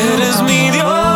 Eres mi Dios.